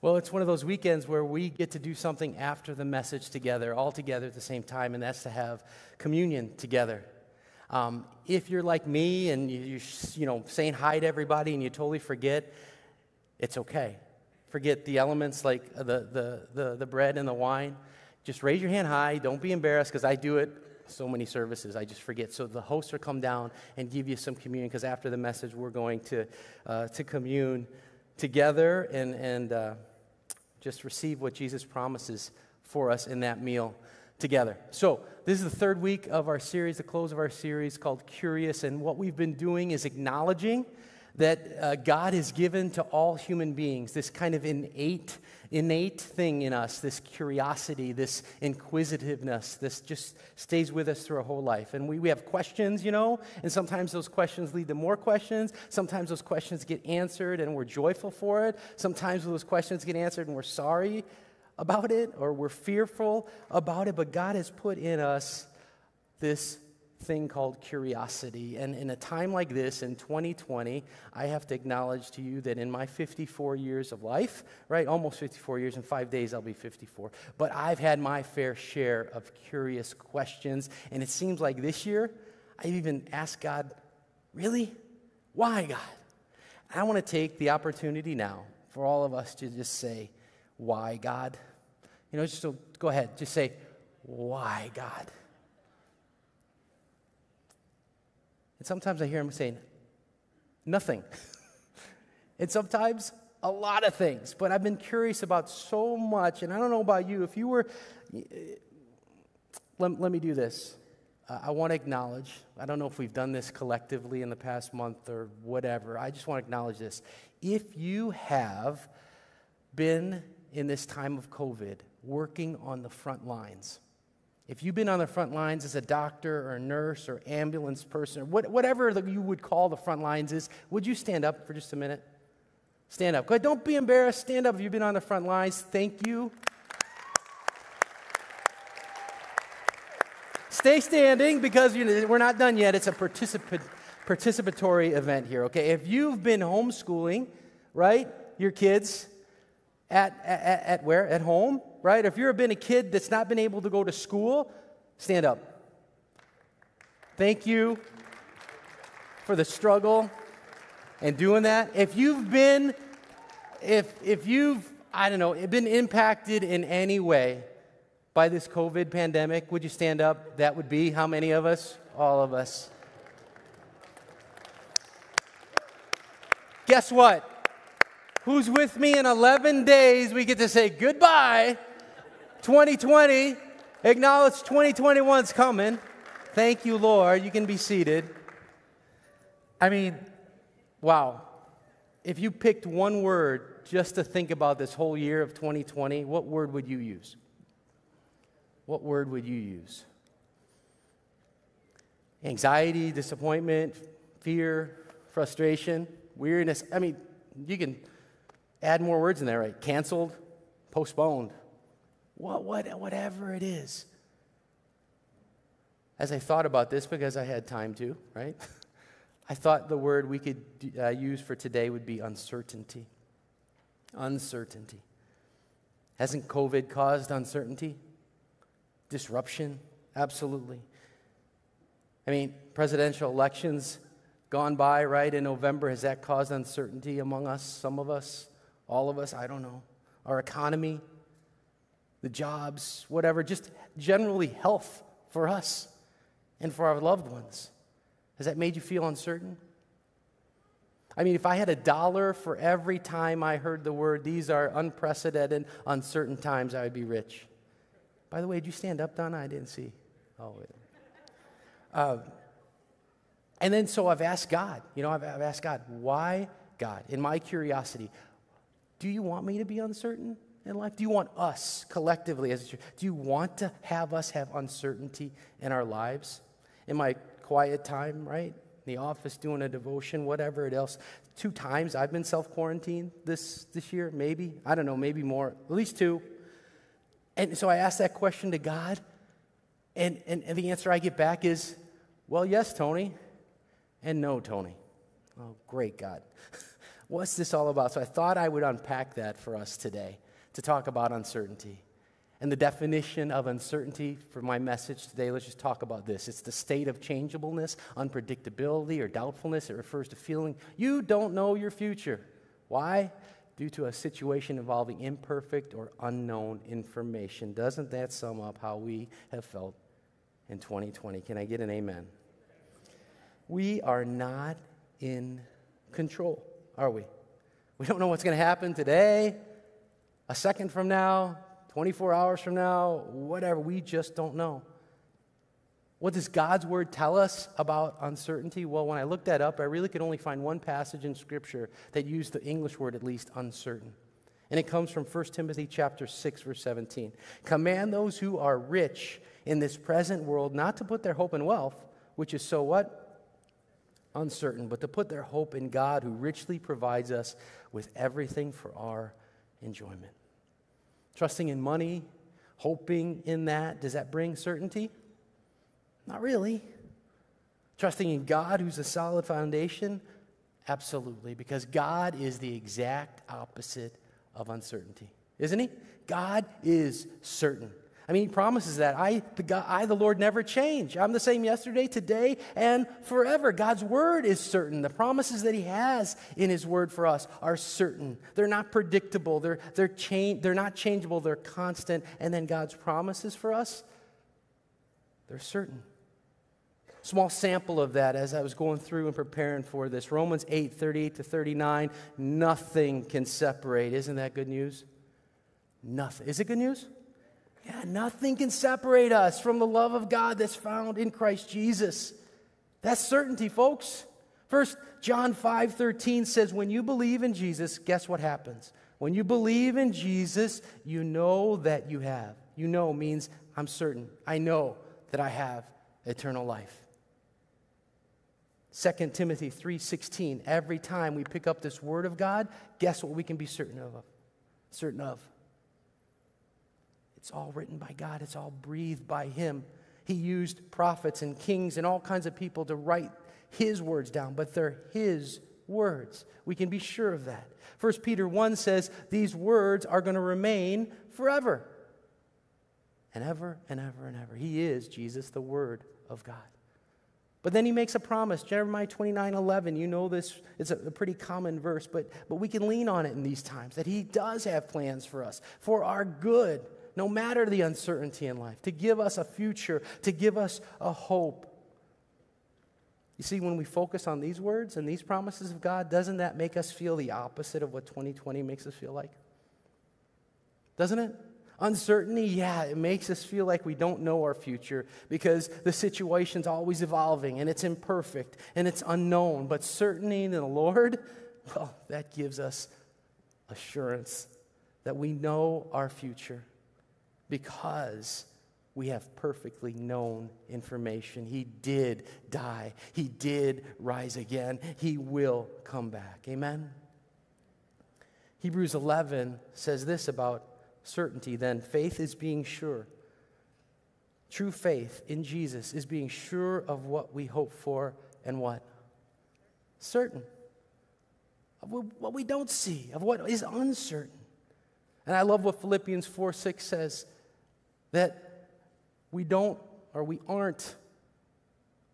Well, it's one of those weekends where we get to do something after the message together, all together at the same time, and that's to have communion together. Um, if you're like me and you, you're you know, saying hi to everybody and you totally forget, it's okay. Forget the elements like the, the, the, the bread and the wine. Just raise your hand high. Don't be embarrassed because I do it so many services. I just forget. So the host will come down and give you some communion because after the message, we're going to, uh, to commune together and, and uh, just receive what Jesus promises for us in that meal together. So, this is the third week of our series, the close of our series called Curious. And what we've been doing is acknowledging that uh, God has given to all human beings this kind of innate, innate thing in us, this curiosity, this inquisitiveness, this just stays with us through our whole life. And we, we have questions, you know, and sometimes those questions lead to more questions. Sometimes those questions get answered and we're joyful for it. Sometimes those questions get answered and we're sorry about it or we're fearful about it. But God has put in us this thing called curiosity. And in a time like this, in 2020, I have to acknowledge to you that in my 54 years of life, right, almost 54 years, in five days I'll be 54, but I've had my fair share of curious questions. And it seems like this year, I've even asked God, really? Why, God? I want to take the opportunity now for all of us to just say, why, God? You know, just so, go ahead, just say, why, God? And sometimes I hear him saying, nothing. and sometimes a lot of things. But I've been curious about so much, and I don't know about you. If you were, let, let me do this. Uh, I want to acknowledge, I don't know if we've done this collectively in the past month or whatever. I just want to acknowledge this. If you have been in this time of COVID working on the front lines, if you've been on the front lines as a doctor or a nurse or ambulance person, or whatever you would call the front lines is, would you stand up for just a minute? Stand up. Go ahead, don't be embarrassed. Stand up if you've been on the front lines. Thank you. Stay standing because we're not done yet. It's a participant, participatory event here, okay? If you've been homeschooling, right, your kids at, at, at where? At home, right? If you've been a kid that's not been able to go to school, stand up. Thank you for the struggle and doing that. If you've been, if, if you've, I don't know, been impacted in any way by this COVID pandemic, would you stand up? That would be how many of us? All of us. Guess what? Who's with me in 11 days? We get to say goodbye 2020, acknowledge 2021's coming. Thank you, Lord. You can be seated. I mean, wow. If you picked one word just to think about this whole year of 2020, what word would you use? What word would you use? Anxiety, disappointment, fear, frustration, weariness. I mean, you can add more words in there, right? Canceled, postponed, what, what, whatever it is. As I thought about this, because I had time to, right? I thought the word we could uh, use for today would be uncertainty. Uncertainty. Hasn't COVID caused uncertainty? Disruption? Absolutely. I mean, presidential elections gone by, right, in November, has that caused uncertainty among us? Some of us? All of us? I don't know. Our economy? The jobs, whatever, just generally health for us and for our loved ones. Has that made you feel uncertain? I mean, if I had a dollar for every time I heard the word, these are unprecedented, uncertain times, I would be rich. By the way, did you stand up, Donna? I didn't see. Oh. Uh, and then so I've asked God, you know, I've, I've asked God, why, God, in my curiosity, do you want me to be uncertain? In life? Do you want us collectively as a church, do you want to have us have uncertainty in our lives? In my quiet time, right? In the office doing a devotion, whatever it else. Two times I've been self quarantined this, this year, maybe. I don't know, maybe more, at least two. And so I asked that question to God, and, and, and the answer I get back is, well, yes, Tony, and no, Tony. Oh, great God. What's this all about? So I thought I would unpack that for us today to talk about uncertainty. And the definition of uncertainty for my message today, let's just talk about this. It's the state of changeableness, unpredictability, or doubtfulness. It refers to feeling you don't know your future. Why? Due to a situation involving imperfect or unknown information. Doesn't that sum up how we have felt in 2020? Can I get an amen? We are not in control, are we? We don't know what's going to happen today, a second from now, 24 hours from now, whatever. We just don't know. What does God's word tell us about uncertainty? Well, when I looked that up, I really could only find one passage in Scripture that used the English word at least uncertain. And it comes from 1 Timothy chapter 6 verse 17. Command those who are rich in this present world not to put their hope in wealth, which is so what? Uncertain, but to put their hope in God who richly provides us with everything for our enjoyment. Trusting in money, hoping in that, does that bring certainty? Not really. Trusting in God, who's a solid foundation? Absolutely, because God is the exact opposite of uncertainty, isn't He? God is certain. I mean, He promises that. I the, God, I, the Lord, never change. I'm the same yesterday, today, and forever. God's word is certain. The promises that He has in His word for us are certain. They're not predictable, they're, they're, cha- they're not changeable, they're constant. And then God's promises for us, they're certain. Small sample of that as I was going through and preparing for this. Romans 8 38 to 39. Nothing can separate. Isn't that good news? Nothing. Is it good news? Yeah, nothing can separate us from the love of God that's found in Christ Jesus. That's certainty, folks. First John 5 13 says, When you believe in Jesus, guess what happens? When you believe in Jesus, you know that you have. You know means I'm certain. I know that I have eternal life. 2 Timothy 3:16 every time we pick up this word of God guess what we can be certain of certain of it's all written by God, it's all breathed by Him. He used prophets and kings and all kinds of people to write His words down, but they're His words. We can be sure of that. 1 Peter 1 says these words are going to remain forever and ever and ever and ever. He is Jesus, the Word of God. But then he makes a promise, Jeremiah 29 11. You know this, it's a, a, pretty common verse, but, but we can lean on it in these times that he does have plans for us, for our good, no matter the uncertainty in life, to give us a future, to give us a hope. You see, when we focus on these words and these promises of God, doesn't that make us feel the opposite of what 2020 makes us feel like? Doesn't it? Uncertainty, yeah, it makes us feel like we don't know our future because the situation's always evolving and it's imperfect and it's unknown. But certainty in the Lord, well, that gives us assurance that we know our future because we have perfectly known information. He did die, He did rise again, He will come back. Amen? Hebrews 11 says this about certainty then faith is being sure. True faith in Jesus is being sure of what we hope for and what? Certain. Of what we don't see, of what is uncertain. And I love what Philippians 4 6 says that we don't or we aren't,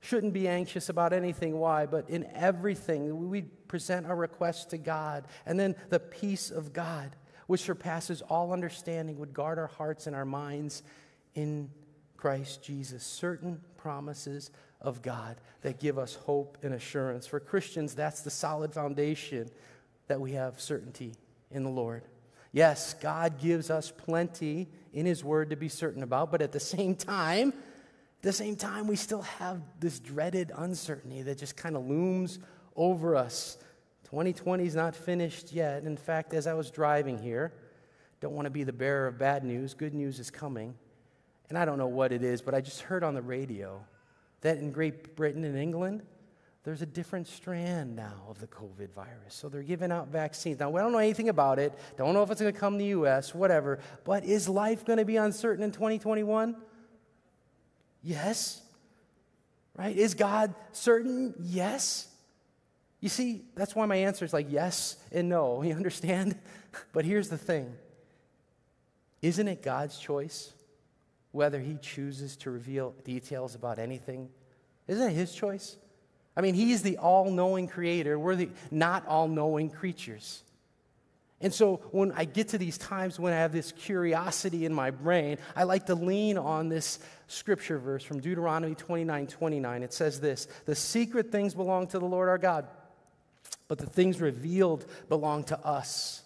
shouldn't be anxious about anything. Why? But in everything, we present our requests to God. And then the peace of God, which surpasses all understanding, would guard our hearts and our minds in Christ Jesus. Certain promises of God that give us hope and assurance. For Christians, that's the solid foundation that we have certainty in the Lord. Yes, God gives us plenty in His Word to be certain about, but at the same time, at the same time, we still have this dreaded uncertainty that just kind of looms over us. 2020 is not finished yet. In fact, as I was driving here, don't want to be the bearer of bad news. Good news is coming. And I don't know what it is, but I just heard on the radio that in Great Britain and England, there's a different strand now of the COVID virus. So they're giving out vaccines. Now, we don't know anything about it, don't know if it's going to come to the U.S., whatever, but is life going to be uncertain in 2021? Yes. Right? Is God certain? Yes. You see, that's why my answer is like yes and no. You understand? But here's the thing Isn't it God's choice whether He chooses to reveal details about anything? Isn't it His choice? I mean, He's the all knowing creator. We're the not all knowing creatures. And so when I get to these times when I have this curiosity in my brain, I like to lean on this scripture verse from Deuteronomy 29 29. It says this The secret things belong to the Lord our God, but the things revealed belong to us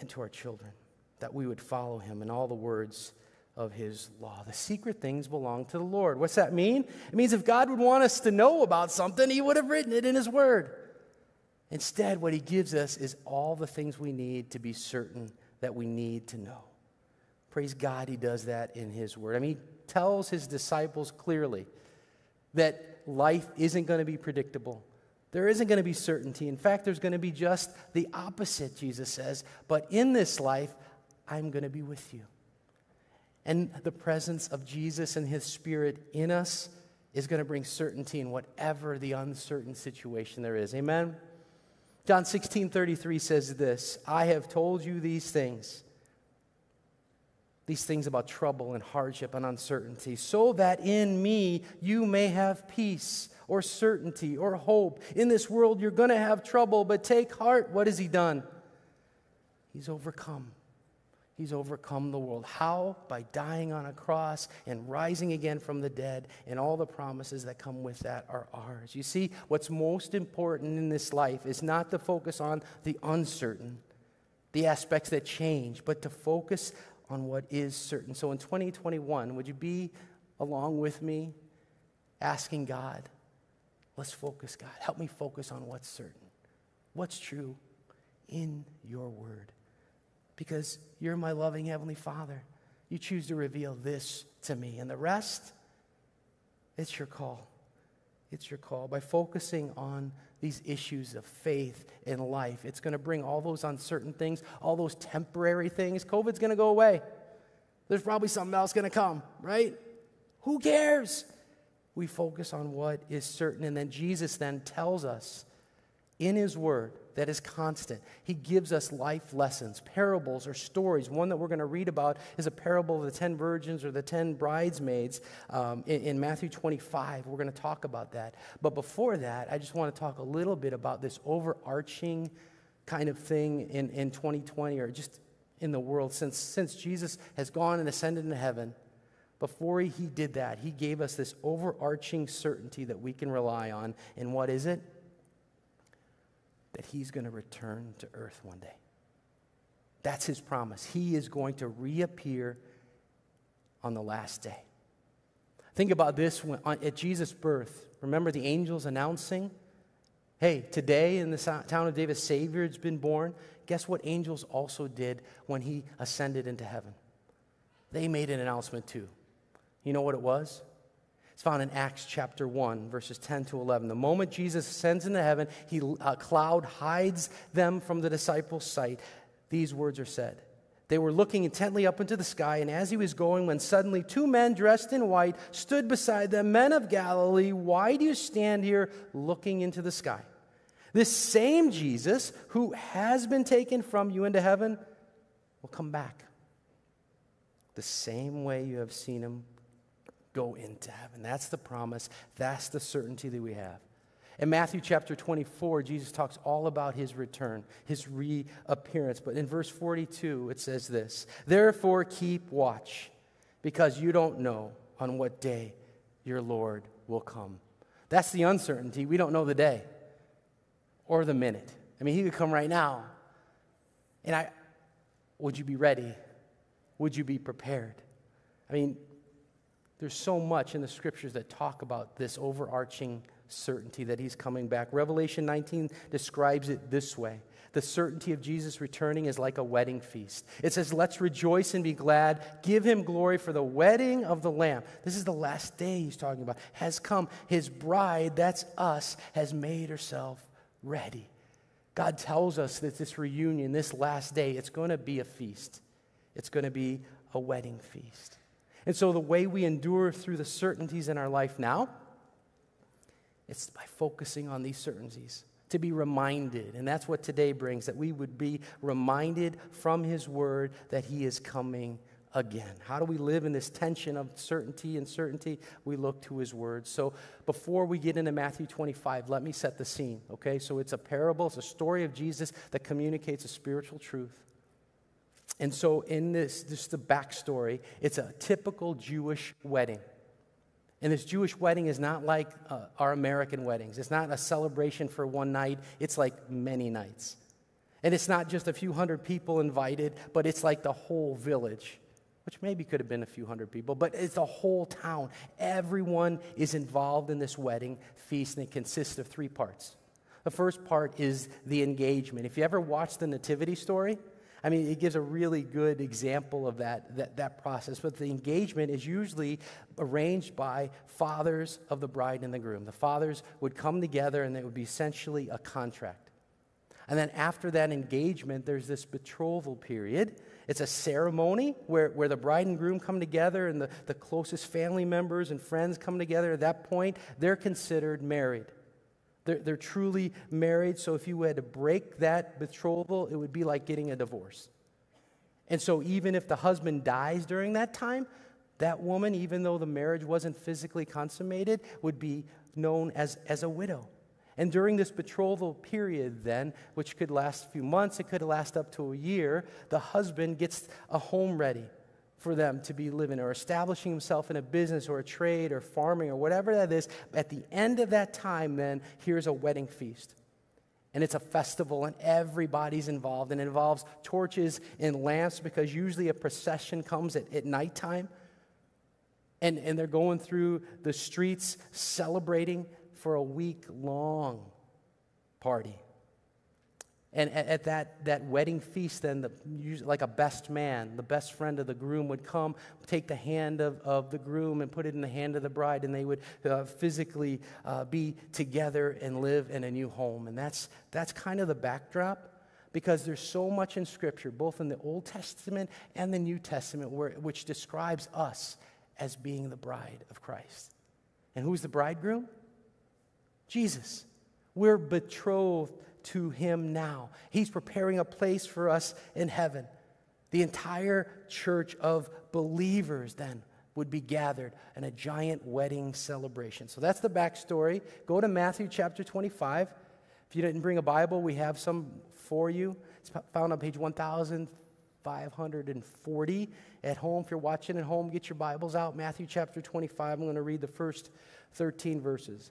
and to our children, that we would follow him in all the words of his law. The secret things belong to the Lord. What's that mean? It means if God would want us to know about something, he would have written it in his word. Instead, what he gives us is all the things we need to be certain that we need to know. Praise God, he does that in his word. I mean, he tells his disciples clearly that life isn't going to be predictable. There isn't going to be certainty. In fact, there's going to be just the opposite, Jesus says. But in this life, I'm going to be with you. And the presence of Jesus and his spirit in us is going to bring certainty in whatever the uncertain situation there is. Amen? John 16 33 says this I have told you these things, these things about trouble and hardship and uncertainty, so that in me you may have peace or certainty or hope. In this world you're going to have trouble, but take heart. What has He done? He's overcome. He's overcome the world. How? By dying on a cross and rising again from the dead, and all the promises that come with that are ours. You see, what's most important in this life is not to focus on the uncertain, the aspects that change, but to focus on what is certain. So in 2021, would you be along with me asking God, let's focus, God. Help me focus on what's certain, what's true in your word because you're my loving Heavenly Father. You choose to reveal this to me. And the rest, it's your call. It's your call. By focusing on these issues of faith and life, it's going to bring all those uncertain things, all those temporary things. COVID's going to go away. There's probably something else going to come, right? Who cares? We focus on what is certain. And then Jesus then tells us in His Word that is constant. He gives us life lessons, parables or stories. One that we're going to read about is a parable of the 10 virgins or the 10 bridesmaids um, in, in Matthew 25. We're going to talk about that. But before that, I just want to talk a little bit about this overarching kind of thing in, in 2020 or just in the world since, since Jesus has gone and ascended into heaven. Before he did that, he gave us this overarching certainty that we can rely on. And what is it? That he's going to return to earth one day. That's his promise. He is going to reappear on the last day. Think about this when, at Jesus' birth. Remember the angels announcing, hey, today in the town of David, Savior has been born. Guess what angels also did when he ascended into heaven? They made an announcement too. You know what it was? It's found in Acts chapter 1, verses 10 to 11. The moment Jesus ascends into heaven, he, a cloud hides them from the disciples' sight. These words are said. They were looking intently up into the sky, and as he was going, when suddenly two men dressed in white stood beside them, Men of Galilee, why do you stand here looking into the sky? This same Jesus who has been taken from you into heaven will come back. The same way you have seen him go into heaven. That's the promise. That's the certainty that we have. In Matthew chapter 24, Jesus talks all about his return, his reappearance. But in verse 42, it says this Therefore, keep watch, because you don't know on what day your Lord will come. That's the uncertainty. We don't know the day or the minute. I mean, he could come right now. And I, would you be ready? Would you be prepared? I mean, there's so much in the scriptures that talk about this overarching certainty that he's coming back. Revelation 19 describes it this way The certainty of Jesus returning is like a wedding feast. It says, Let's rejoice and be glad, give him glory for the wedding of the Lamb. This is the last day he's talking about, has come. His bride, that's us, has made herself ready. God tells us that this reunion, this last day, it's going to be a feast. It's going to be a wedding feast. And so, the way we endure through the certainties in our life now It's by focusing on these certainties, to be reminded. And that's what today brings, that we would be reminded from His Word that He is coming again. How do we live in this tension of certainty and certainty? We look to his word. So before we get into Matthew 25, let me set the scene, okay? So it's a parable, it's a story of Jesus that communicates a spiritual truth. And so in this, this the backstory, it's a typical Jewish wedding. And this Jewish wedding is not like uh, our American weddings. It's not a celebration for one night, it's like many nights. And it's not just a few hundred people invited, but it's like the whole village which maybe could have been a few hundred people, but it's the whole town. Everyone is involved in this wedding feast, and it consists of three parts. The first part is the engagement. If you ever watch the Nativity story, I mean, it gives a really good example of that, that, that process. But the engagement is usually arranged by fathers of the bride and the groom. The fathers would come together, and it would be essentially a contract. And then after that engagement, there's this betrothal period it's a ceremony where, where the bride and groom come together and the, the closest family members and friends come together. At that point, they're considered married. They're, they're truly married. So if you had to break that betrothal, it would be like getting a divorce. And so even if the husband dies during that time, that woman, even though the marriage wasn't physically consummated, would be known as, as a widow. And during this betrothal period, then, which could last a few months, it could last up to a year, the husband gets a home ready for them to be living or establishing himself in a business or a trade or farming or whatever that is. At the end of that time, then, here's a wedding feast. And it's a festival, and everybody's involved. And it involves torches and lamps because usually a procession comes at, at nighttime. And, and they're going through the streets celebrating for a week long party. And at, at, that, that wedding feast, then, the, like a best man, the best friend of the groom would come, take the hand of, of the groom and put it in the hand of the bride, and they would uh, physically uh, be together and live in a new home. And that's, that's kind of the backdrop because there's so much in Scripture, both in the Old Testament and the New Testament, where, which describes us as being the bride of Christ. And who's the bridegroom? Jesus. We're betrothed to him now. He's preparing a place for us in heaven. The entire church of believers then would be gathered in a giant wedding celebration. So that's the backstory. Go to Matthew chapter 25. If you didn't bring a Bible, we have some for you. It's found on page 1540 at home. If you're watching at home, get your Bibles out. Matthew chapter 25. I'm going to read the first 13 verses.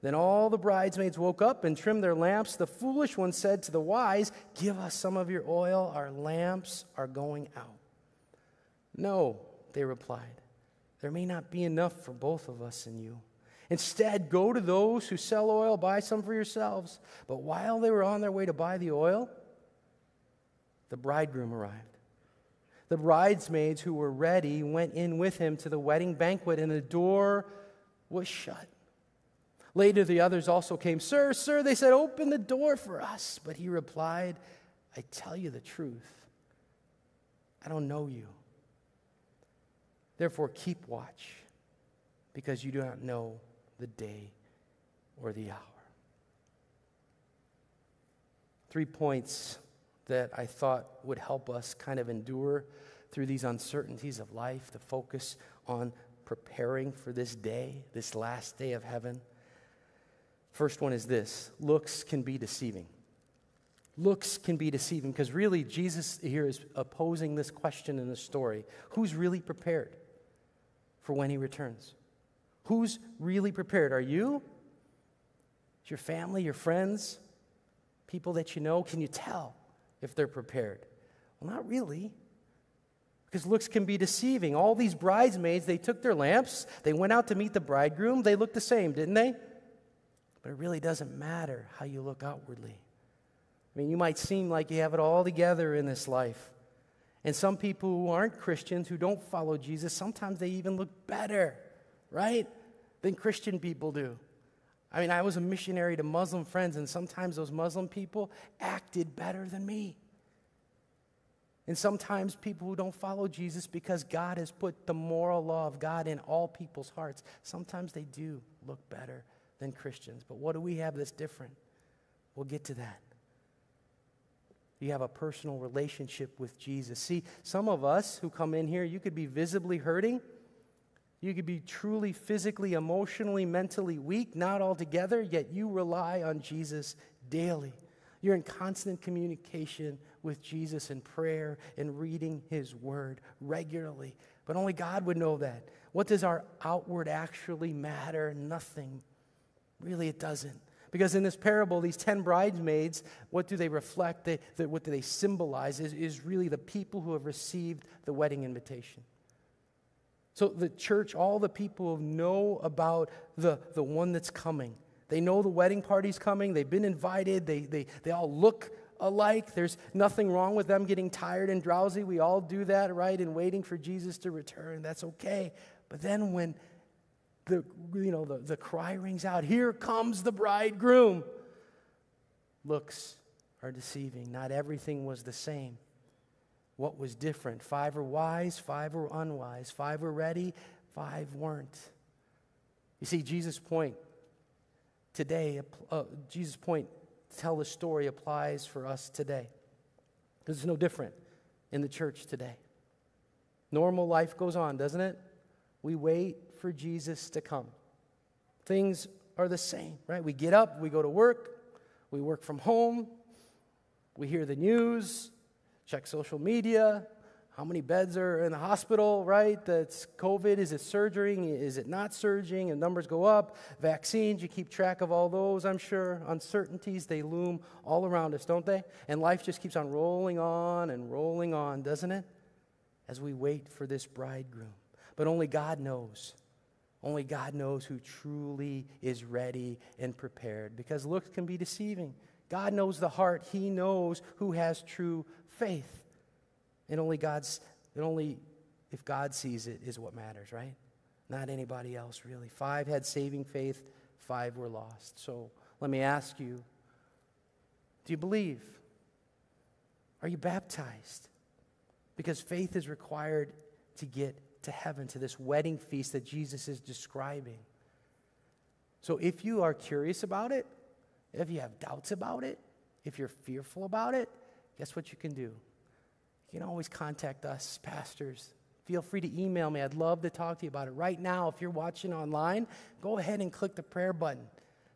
Then all the bridesmaids woke up and trimmed their lamps. The foolish one said to the wise, Give us some of your oil, our lamps are going out. No, they replied, there may not be enough for both of us and you. Instead, go to those who sell oil, buy some for yourselves. But while they were on their way to buy the oil, the bridegroom arrived. The bridesmaids who were ready went in with him to the wedding banquet, and the door was shut. Later, the others also came. Sir, sir, they said, open the door for us. But he replied, I tell you the truth. I don't know you. Therefore, keep watch, because you do not know the day or the hour. Three points that I thought would help us kind of endure through these uncertainties of life, to focus on preparing for this day, this last day of heaven. First one is this looks can be deceiving. Looks can be deceiving because really Jesus here is opposing this question in the story. Who's really prepared for when he returns? Who's really prepared? Are you? Is your family, your friends, people that you know? Can you tell if they're prepared? Well, not really. Because looks can be deceiving. All these bridesmaids, they took their lamps, they went out to meet the bridegroom, they looked the same, didn't they? But it really doesn't matter how you look outwardly. I mean, you might seem like you have it all together in this life. And some people who aren't Christians, who don't follow Jesus, sometimes they even look better, right, than Christian people do. I mean, I was a missionary to Muslim friends, and sometimes those Muslim people acted better than me. And sometimes people who don't follow Jesus because God has put the moral law of God in all people's hearts, sometimes they do look better than Christians. But what do we have that's different? We'll get to that. You have a personal relationship with Jesus. See, some of us who come in here, you could be visibly hurting. You could be truly physically, emotionally, mentally weak, not all together, yet you rely on Jesus daily. You're in constant communication with Jesus in prayer and reading his word regularly. But only God would know that. What does our outward actually matter? Nothing. Really, it doesn't. Because in this parable, these 10 bridesmaids, what do they reflect? They, they, what do they symbolize? Is, is really the people who have received the wedding invitation. So the church, all the people know about the, the one that's coming. They know the wedding party's coming. They've been invited. They, they, they all look alike. There's nothing wrong with them getting tired and drowsy. We all do that, right? And waiting for Jesus to return. That's okay. But then when the, you know, the, the cry rings out, Here comes the bridegroom. Looks are deceiving. Not everything was the same. What was different? Five were wise, five were unwise. Five were ready, five weren't. You see, Jesus' point today, uh, Jesus' point tell the story applies for us today. Because it's no different in the church today. Normal life goes on, doesn't it? We wait for Jesus to come. Things are the same, right? We get up, we go to work, we work from home, we hear the news, check social media, how many beds are in the hospital, right? That's COVID. Is it surging? Is it not surging? And numbers go up. Vaccines, you keep track of all those, I'm sure. Uncertainties, they loom all around us, don't they? And life just keeps on rolling on and rolling on, doesn't it? As we wait for this bridegroom. But only God knows. Only God knows who truly is ready and prepared because looks can be deceiving. God knows the heart, He knows who has true faith. And only God's, and only if God sees it is what matters, right? Not anybody else, really. Five had saving faith, five were lost. So let me ask you do you believe? Are you baptized? Because faith is required to get to heaven, to this wedding feast that Jesus is describing. So if you are curious about it, if you have doubts about it, if you're fearful about it, guess what you can do? You can always contact us, pastors. Feel free to email me. I'd love to talk to you about it. Right now, if you're watching online, go ahead and click the prayer button.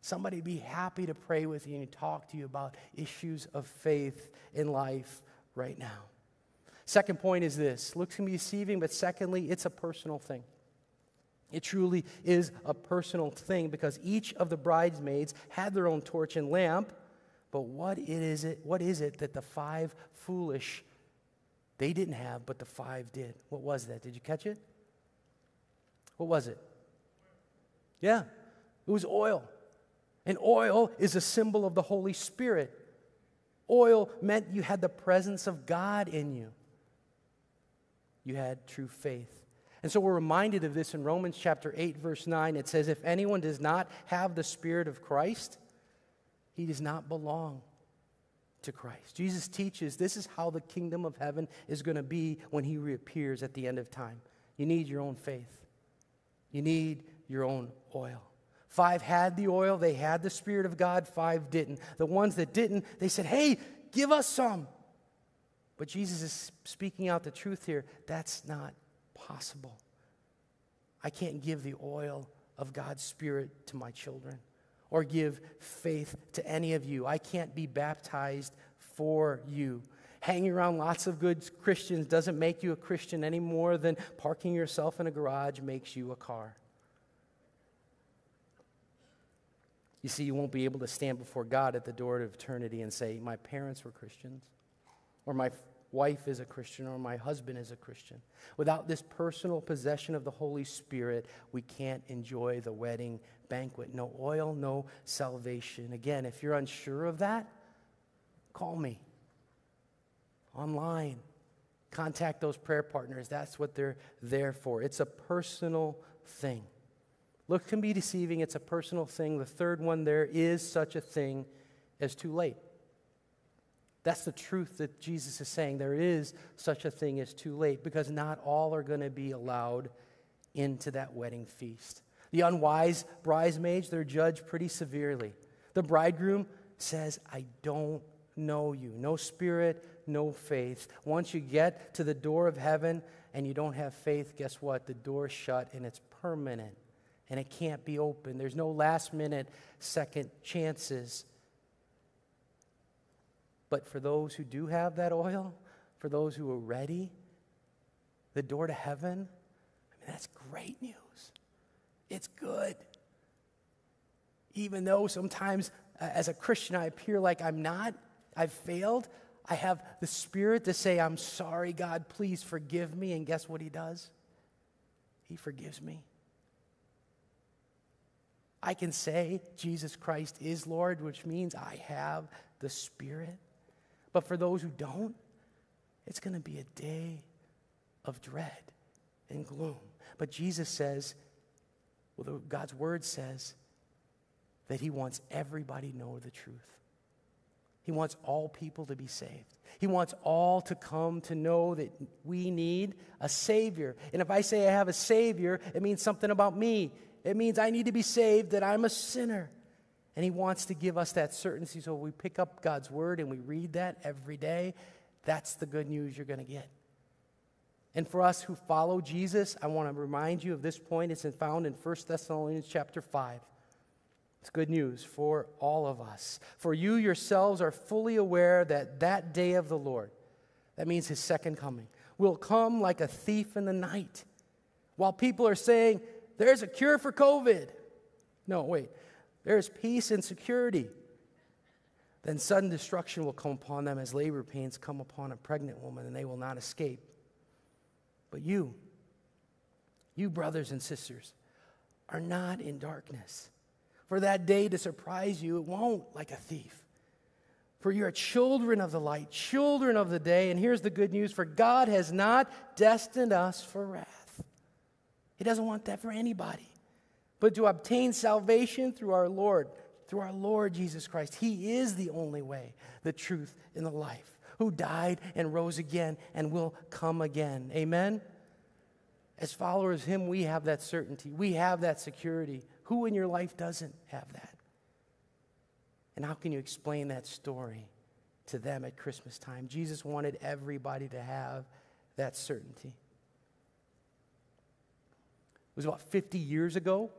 Somebody be happy to pray with you and talk to you about issues of faith in life right now. Second point is this looks can be deceiving, but secondly, it's a personal thing. It truly is a personal thing because each of the bridesmaids had their own torch and lamp. But what is it, what is it that the five foolish they didn't have, but the five did. What was that? Did you catch it? What was it? Yeah, it was oil. And oil is a symbol of the Holy Spirit. Oil meant you had the presence of God in you, you had true faith. And so we're reminded of this in Romans chapter 8, verse 9. It says, If anyone does not have the Spirit of Christ, he does not belong to Christ. Jesus teaches this is how the kingdom of heaven is going to be when he reappears at the end of time. You need your own faith, you need your own oil. Five had the oil, they had the Spirit of God, five didn't. The ones that didn't, they said, Hey, give us some. But Jesus is speaking out the truth here. That's not possible. I can't give the oil of God's Spirit to my children or give faith to any of you. I can't be baptized for you. Hanging around lots of good Christians doesn't make you a Christian any more than parking yourself in a garage makes you a car. You see, you won't be able to stand before God at the door of eternity and say, My parents were Christians, or my wife is a Christian or my husband is a Christian. Without this personal possession of the Holy Spirit, we can't enjoy the wedding banquet. No oil, no salvation. Again, if you're unsure of that, call me online. Contact those prayer partners. That's what they're there for. It's a personal thing. Look can be deceiving, it's a personal thing. The third one, there is such a thing as too late. That's the truth that Jesus is saying. There is such a thing as too late because not all are going to be allowed into that wedding feast. The unwise bridesmaids, they're judged pretty severely. The bridegroom says, I don't know you. No spirit, no faith. Once you get to the door of heaven and you don't have faith, guess what? The door's shut and it's permanent and it can't be open. There's no last minute, second chances. But for those who do have that oil, for those who are ready, the door to heaven, I mean, that's great news. It's good. Even though sometimes uh, as a Christian I appear like I'm not, I've failed, I have the Spirit to say, I'm sorry, God, please forgive me. And guess what He does? He forgives me. I can say Jesus Christ is Lord, which means I have the Spirit. But for those who don't, it's going to be a day of dread and gloom. But Jesus says, well, God's word says that He wants everybody to know the truth. He wants all people to be saved. He wants all to come to know that we need a Savior. And if I say I have a Savior, it means something about me. It means I need to be saved, that I'm a sinner. And He wants to give us that certainty. So we pick up God's Word and we read that every day. That's the good news you're going to get. And for us who follow Jesus, I want to remind you of this point. It's found in 1 Thessalonians chapter 5. It's good news for all of us. For you yourselves are fully aware that that day of the Lord, that means his second coming, will come like a thief in the night. While people are saying, there's a cure for COVID. No, wait. There's peace and security. Then sudden destruction will come upon them as labor pains come upon a pregnant woman, and they will not escape. But you, you brothers and sisters, are not in darkness for that day to surprise you. It won't like a thief. For you are children of the light, children of the day. And here's the good news for God has not destined us for wrath. He doesn't want that for anybody, but to obtain salvation through our Lord, through our Lord Jesus Christ. He is the only way, the truth, and the life, who died and rose again and will come again. Amen? As followers of Him, we have that certainty, we have that security. Who in your life doesn't have that? And how can you explain that story to them at Christmas time? Jesus wanted everybody to have that certainty. It was about 50 years ago,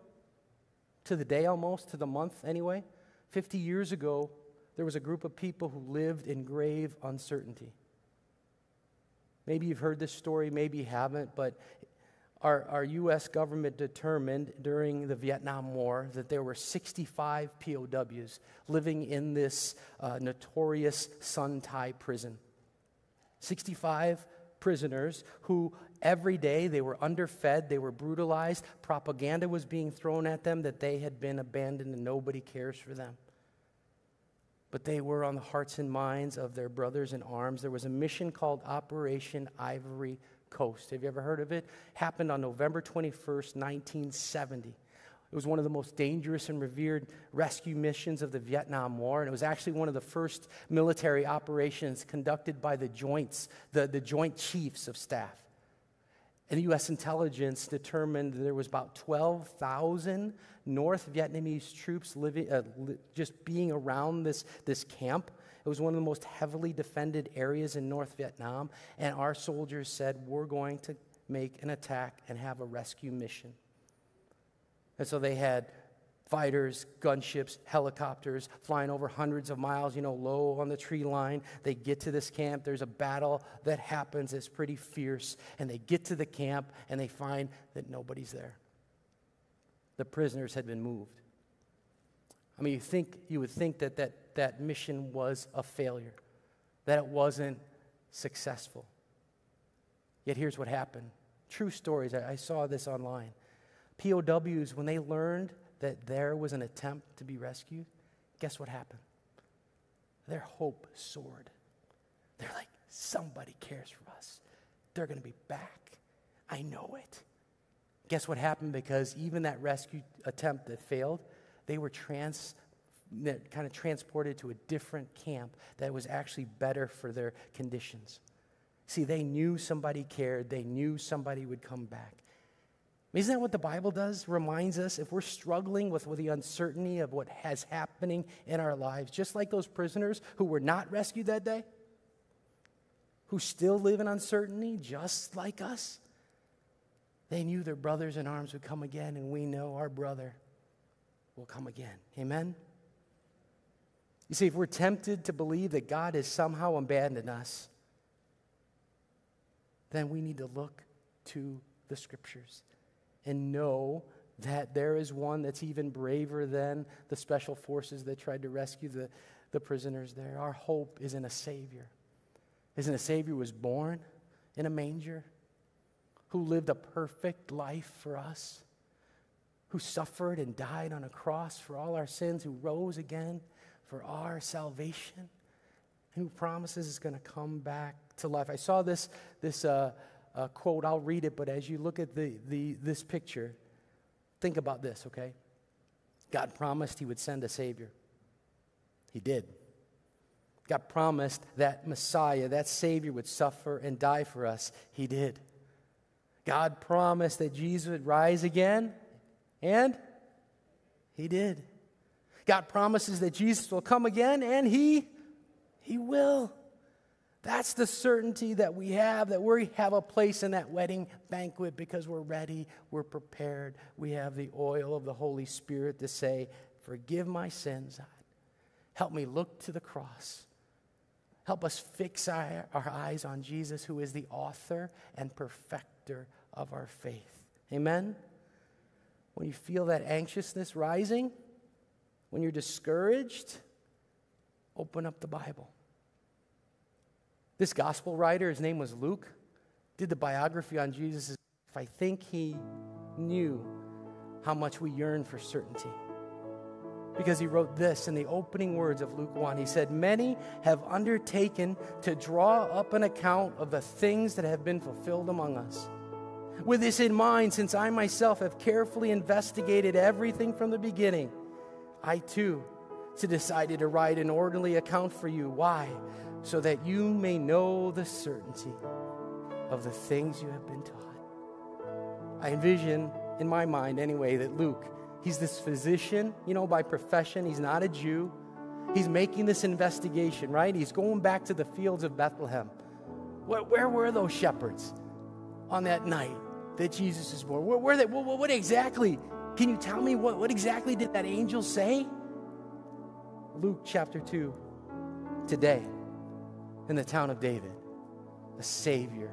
to the day almost, to the month anyway. 50 years ago, there was a group of people who lived in grave uncertainty. Maybe you've heard this story, maybe you haven't, but our, our U.S. government determined during the Vietnam War that there were 65 POWs living in this uh, notorious Son Tay prison. 65 prisoners who every day they were underfed, they were brutalized, propaganda was being thrown at them that they had been abandoned and nobody cares for them. But they were on the hearts and minds of their brothers in arms. There was a mission called Operation Ivory Coast. Have you ever heard of it? Happened on November 21st, 1970. It was one of the most dangerous and revered rescue missions of the Vietnam War, and it was actually one of the first military operations conducted by the joints, the, the Joint Chiefs of Staff. And the U.S. intelligence determined there was about 12,000 North Vietnamese troops living, uh, li- just being around this, this camp. It was one of the most heavily defended areas in North Vietnam, and our soldiers said, We're going to make an attack and have a rescue mission. And so they had fighters, gunships, helicopters flying over hundreds of miles, you know, low on the tree line. They get to this camp. There's a battle that happens that's pretty fierce. And they get to the camp and they find that nobody's there. The prisoners had been moved. I mean, you, think, you would think that, that that mission was a failure, that it wasn't successful. Yet here's what happened true stories. I, I saw this online. POWs, when they learned that there was an attempt to be rescued, guess what happened? Their hope soared. They're like, somebody cares for us. They're going to be back. I know it. Guess what happened? Because even that rescue attempt that failed, they were trans, kind of transported to a different camp that was actually better for their conditions. See, they knew somebody cared, they knew somebody would come back. Isn't that what the Bible does? Reminds us if we're struggling with, with the uncertainty of what has happening in our lives, just like those prisoners who were not rescued that day, who still live in uncertainty, just like us. They knew their brothers in arms would come again, and we know our brother will come again. Amen? You see, if we're tempted to believe that God has somehow abandoned us, then we need to look to the scriptures and know that there is one that's even braver than the special forces that tried to rescue the, the prisoners there. Our hope is in a Savior. Isn't a Savior who was born in a manger, who lived a perfect life for us, who suffered and died on a cross for all our sins, who rose again for our salvation, who promises is going to come back to life. I saw this, this uh, quote, I'll read it, but as you look at the, the, this picture, think about this, okay? God promised He would send a Savior. He did. God promised that Messiah, that Savior, would suffer and die for us. He did. God promised that Jesus would rise again, and He did. God promises that Jesus will come again, and He, He will. That's the certainty that we have, that we have a place in that wedding banquet because we're ready, we're prepared. We have the oil of the Holy Spirit to say, Forgive my sins. Help me look to the cross. Help us fix our, our eyes on Jesus, who is the author and perfecter of our faith. Amen? When you feel that anxiousness rising, when you're discouraged, open up the Bible. This gospel writer, his name was Luke, did the biography on Jesus. Life. I think he knew how much we yearn for certainty. Because he wrote this in the opening words of Luke 1. He said, Many have undertaken to draw up an account of the things that have been fulfilled among us. With this in mind, since I myself have carefully investigated everything from the beginning, I too decided to write an orderly account for you. Why? So that you may know the certainty of the things you have been taught. I envision, in my mind anyway, that Luke, he's this physician, you know, by profession, he's not a Jew. He's making this investigation, right? He's going back to the fields of Bethlehem. Where, where were those shepherds on that night that Jesus is born? Where were they? What, what exactly? Can you tell me what, what exactly did that angel say? Luke chapter 2, today in the town of David, a Savior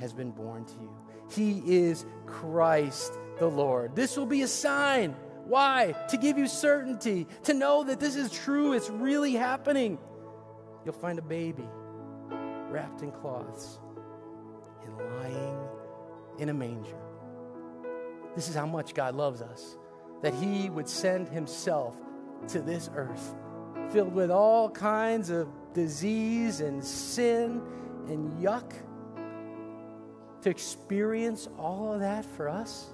has been born to you. He is Christ the Lord. This will be a sign. Why? To give you certainty, to know that this is true, it's really happening. You'll find a baby wrapped in cloths and lying in a manger. This is how much God loves us, that He would send Himself to this earth filled with all kinds of disease and sin and yuck to experience all of that for us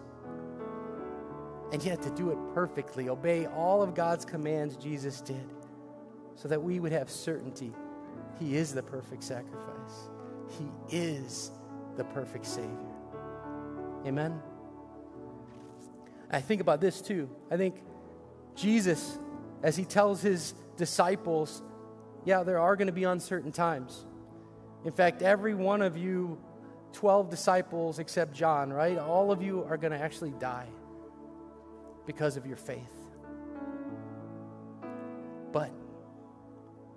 and yet to do it perfectly, obey all of God's commands Jesus did, so that we would have certainty He is the perfect sacrifice, He is the perfect Savior. Amen? I think about this too. I think Jesus, as He tells His disciples yeah, there are going to be uncertain times. In fact, every one of you, 12 disciples except John, right? All of you are going to actually die because of your faith. But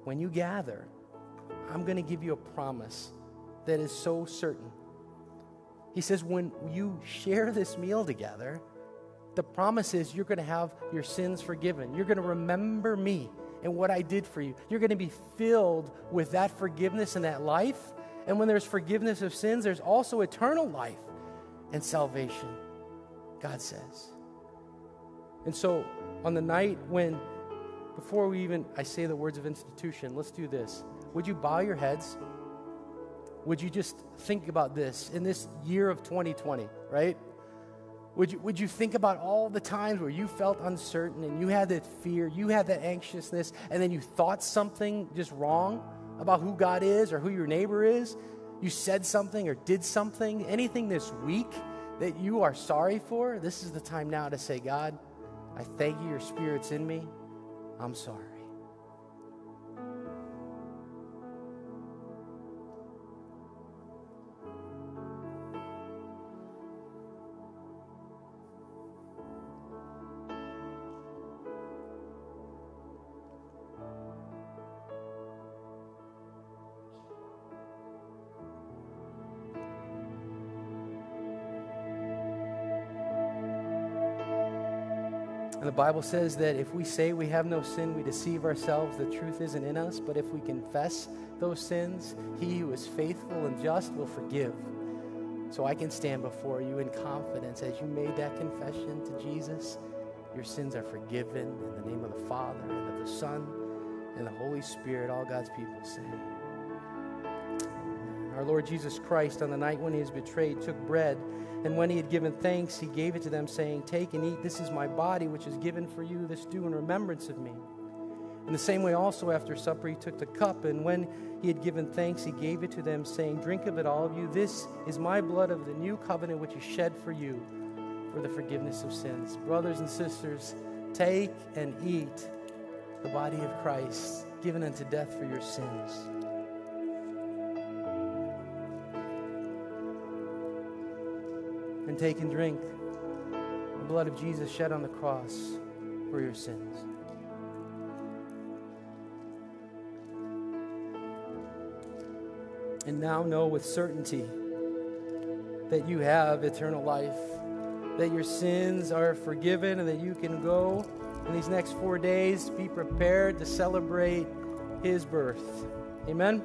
when you gather, I'm going to give you a promise that is so certain. He says, when you share this meal together, the promise is you're going to have your sins forgiven. You're going to remember me and what I did for you. You're going to be filled with that forgiveness and that life. And when there's forgiveness of sins, there's also eternal life and salvation, God says. And so, on the night when, before we even, I say the words of institution, let's do this. Would you bow your heads? Would you just think about this in this year of 2020, right? Would you, would you think about all the times where you felt uncertain and you had that fear, you had that anxiousness, and then you thought something just wrong about who God is or who your neighbor is? You said something or did something, anything this week that you are sorry for? This is the time now to say, God, I thank you, your spirit's in me. I'm sorry. Bible says that if we say we have no sin, we deceive ourselves. The truth isn't in us. But if we confess those sins, He who is faithful and just will forgive. So I can stand before you in confidence as you made that confession to Jesus. Your sins are forgiven in the name of the Father and of the Son and the Holy Spirit. All God's people say. Our Lord Jesus Christ, on the night when he was betrayed, took bread. And when he had given thanks, he gave it to them, saying, Take and eat. This is my body, which is given for you. This do in remembrance of me. In the same way, also after supper, he took the cup. And when he had given thanks, he gave it to them, saying, Drink of it, all of you. This is my blood of the new covenant, which is shed for you for the forgiveness of sins. Brothers and sisters, take and eat the body of Christ, given unto death for your sins. Take and drink the blood of Jesus shed on the cross for your sins. And now know with certainty that you have eternal life, that your sins are forgiven, and that you can go in these next four days be prepared to celebrate his birth. Amen.